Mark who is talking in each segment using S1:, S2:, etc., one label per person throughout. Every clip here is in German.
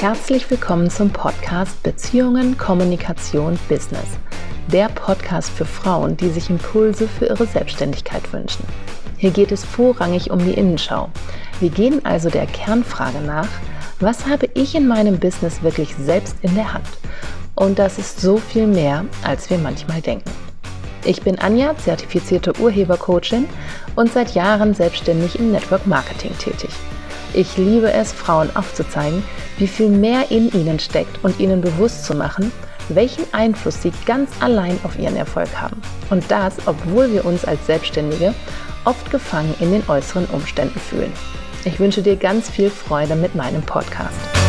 S1: Herzlich willkommen zum Podcast Beziehungen, Kommunikation, Business. Der Podcast für Frauen, die sich Impulse für ihre Selbstständigkeit wünschen. Hier geht es vorrangig um die Innenschau. Wir gehen also der Kernfrage nach, was habe ich in meinem Business wirklich selbst in der Hand? Und das ist so viel mehr, als wir manchmal denken. Ich bin Anja, zertifizierte Urhebercoachin und seit Jahren selbstständig im Network Marketing tätig. Ich liebe es, Frauen aufzuzeigen, wie viel mehr in ihnen steckt und ihnen bewusst zu machen, welchen Einfluss sie ganz allein auf ihren Erfolg haben. Und das, obwohl wir uns als Selbstständige oft gefangen in den äußeren Umständen fühlen. Ich wünsche dir ganz viel Freude mit meinem Podcast.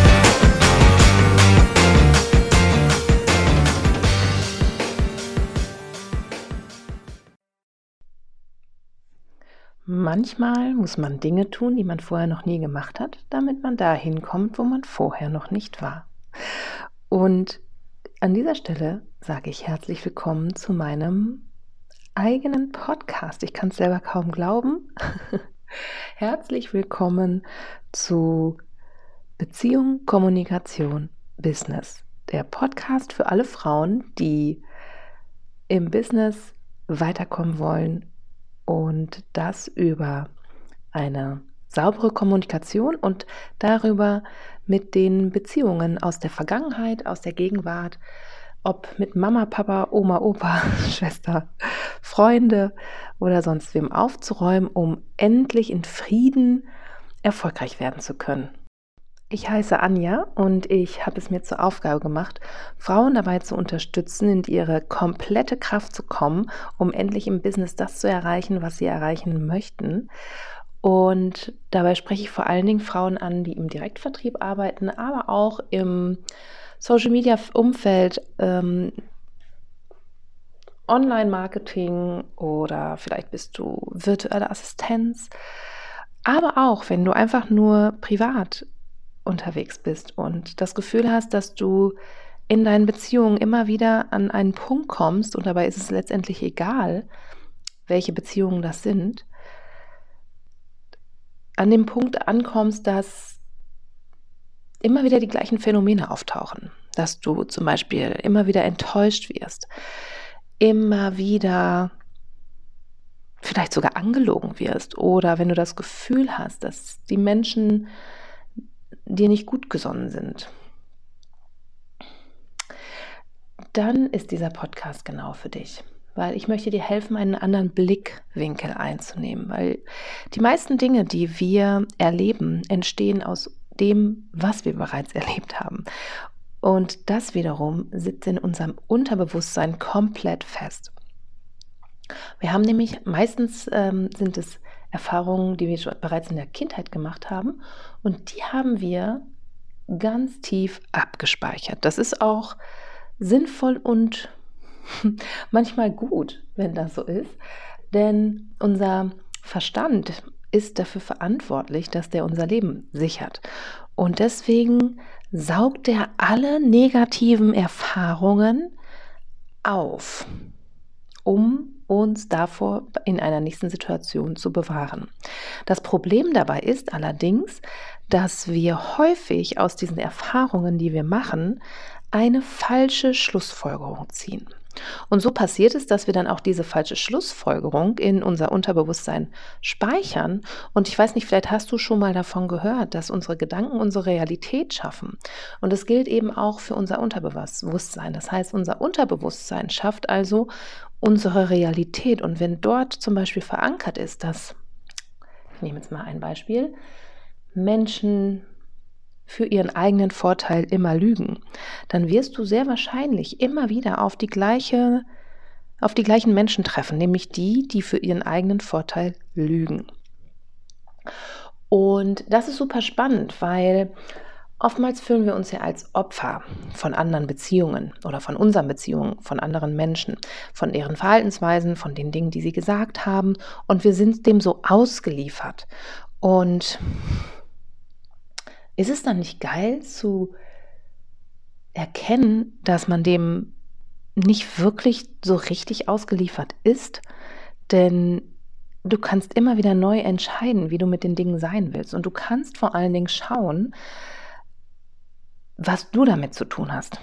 S1: Manchmal muss man Dinge tun, die man vorher noch nie gemacht hat, damit man dahin kommt, wo man vorher noch nicht war. Und an dieser Stelle sage ich herzlich willkommen zu meinem eigenen Podcast. Ich kann es selber kaum glauben. herzlich willkommen zu Beziehung, Kommunikation, Business. Der Podcast für alle Frauen, die im Business weiterkommen wollen und das über eine saubere Kommunikation und darüber mit den Beziehungen aus der Vergangenheit, aus der Gegenwart, ob mit Mama, Papa, Oma, Opa, Schwester, Freunde oder sonst wem aufzuräumen, um endlich in Frieden erfolgreich werden zu können. Ich heiße Anja und ich habe es mir zur Aufgabe gemacht, Frauen dabei zu unterstützen, in ihre komplette Kraft zu kommen, um endlich im Business das zu erreichen, was sie erreichen möchten. Und dabei spreche ich vor allen Dingen Frauen an, die im Direktvertrieb arbeiten, aber auch im Social-Media-Umfeld, ähm, Online-Marketing oder vielleicht bist du virtuelle Assistenz. Aber auch, wenn du einfach nur privat unterwegs bist und das Gefühl hast, dass du in deinen Beziehungen immer wieder an einen Punkt kommst und dabei ist es letztendlich egal, welche Beziehungen das sind, an dem Punkt ankommst, dass immer wieder die gleichen Phänomene auftauchen, dass du zum Beispiel immer wieder enttäuscht wirst, immer wieder vielleicht sogar angelogen wirst oder wenn du das Gefühl hast, dass die Menschen dir nicht gut gesonnen sind, dann ist dieser Podcast genau für dich. Weil ich möchte dir helfen, einen anderen Blickwinkel einzunehmen. Weil die meisten Dinge, die wir erleben, entstehen aus dem, was wir bereits erlebt haben. Und das wiederum sitzt in unserem Unterbewusstsein komplett fest. Wir haben nämlich, meistens ähm, sind es Erfahrungen, die wir bereits in der Kindheit gemacht haben. Und die haben wir ganz tief abgespeichert. Das ist auch sinnvoll und manchmal gut, wenn das so ist. Denn unser Verstand ist dafür verantwortlich, dass der unser Leben sichert. Und deswegen saugt er alle negativen Erfahrungen auf, um uns davor in einer nächsten Situation zu bewahren. Das Problem dabei ist allerdings, dass wir häufig aus diesen Erfahrungen, die wir machen, eine falsche Schlussfolgerung ziehen. Und so passiert es, dass wir dann auch diese falsche Schlussfolgerung in unser Unterbewusstsein speichern. Und ich weiß nicht, vielleicht hast du schon mal davon gehört, dass unsere Gedanken unsere Realität schaffen. Und das gilt eben auch für unser Unterbewusstsein. Das heißt, unser Unterbewusstsein schafft also unsere Realität. Und wenn dort zum Beispiel verankert ist, dass, ich nehme jetzt mal ein Beispiel, Menschen für ihren eigenen Vorteil immer lügen, dann wirst du sehr wahrscheinlich immer wieder auf die gleiche auf die gleichen Menschen treffen, nämlich die, die für ihren eigenen Vorteil lügen. Und das ist super spannend, weil Oftmals fühlen wir uns ja als Opfer von anderen Beziehungen oder von unseren Beziehungen, von anderen Menschen, von ihren Verhaltensweisen, von den Dingen, die sie gesagt haben. Und wir sind dem so ausgeliefert. Und ist es dann nicht geil zu erkennen, dass man dem nicht wirklich so richtig ausgeliefert ist? Denn du kannst immer wieder neu entscheiden, wie du mit den Dingen sein willst. Und du kannst vor allen Dingen schauen, was du damit zu tun hast.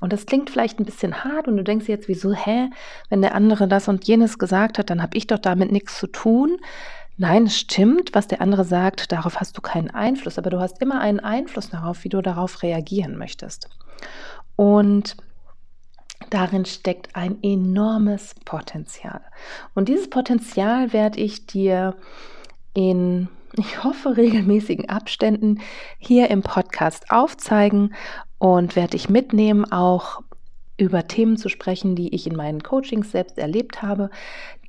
S1: Und das klingt vielleicht ein bisschen hart und du denkst jetzt, wieso, hä, wenn der andere das und jenes gesagt hat, dann habe ich doch damit nichts zu tun. Nein, es stimmt, was der andere sagt, darauf hast du keinen Einfluss, aber du hast immer einen Einfluss darauf, wie du darauf reagieren möchtest. Und darin steckt ein enormes Potenzial. Und dieses Potenzial werde ich dir in, ich hoffe, regelmäßigen Abständen hier im Podcast aufzeigen und werde dich mitnehmen, auch über Themen zu sprechen, die ich in meinen Coachings selbst erlebt habe,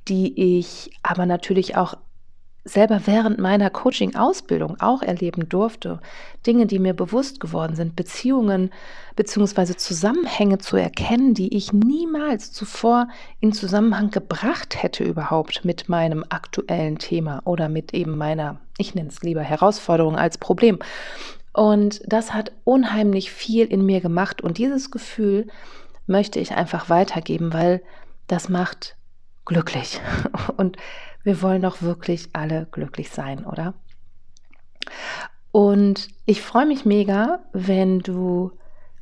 S1: die ich aber natürlich auch selber während meiner Coaching-Ausbildung auch erleben durfte, Dinge, die mir bewusst geworden sind, Beziehungen bzw. Zusammenhänge zu erkennen, die ich niemals zuvor in Zusammenhang gebracht hätte überhaupt mit meinem aktuellen Thema oder mit eben meiner, ich nenne es lieber Herausforderung als Problem. Und das hat unheimlich viel in mir gemacht und dieses Gefühl möchte ich einfach weitergeben, weil das macht glücklich. Und wir wollen doch wirklich alle glücklich sein, oder? Und ich freue mich mega, wenn du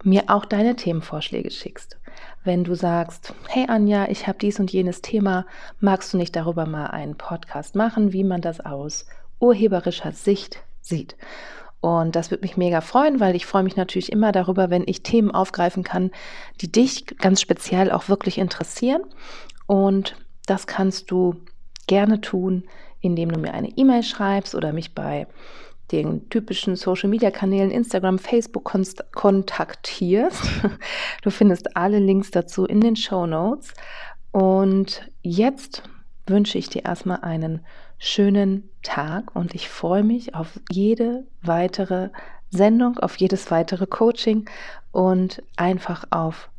S1: mir auch deine Themenvorschläge schickst. Wenn du sagst, hey Anja, ich habe dies und jenes Thema, magst du nicht darüber mal einen Podcast machen, wie man das aus urheberischer Sicht sieht? Und das würde mich mega freuen, weil ich freue mich natürlich immer darüber, wenn ich Themen aufgreifen kann, die dich ganz speziell auch wirklich interessieren. Und das kannst du gerne tun, indem du mir eine E-Mail schreibst oder mich bei den typischen Social-Media-Kanälen Instagram, Facebook kontaktierst. Du findest alle Links dazu in den Show Notes. Und jetzt wünsche ich dir erstmal einen schönen Tag und ich freue mich auf jede weitere Sendung, auf jedes weitere Coaching und einfach auf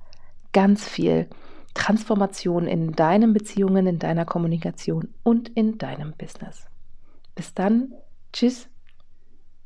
S1: ganz viel Transformation in deinen Beziehungen, in deiner Kommunikation und in deinem Business. Bis dann, tschüss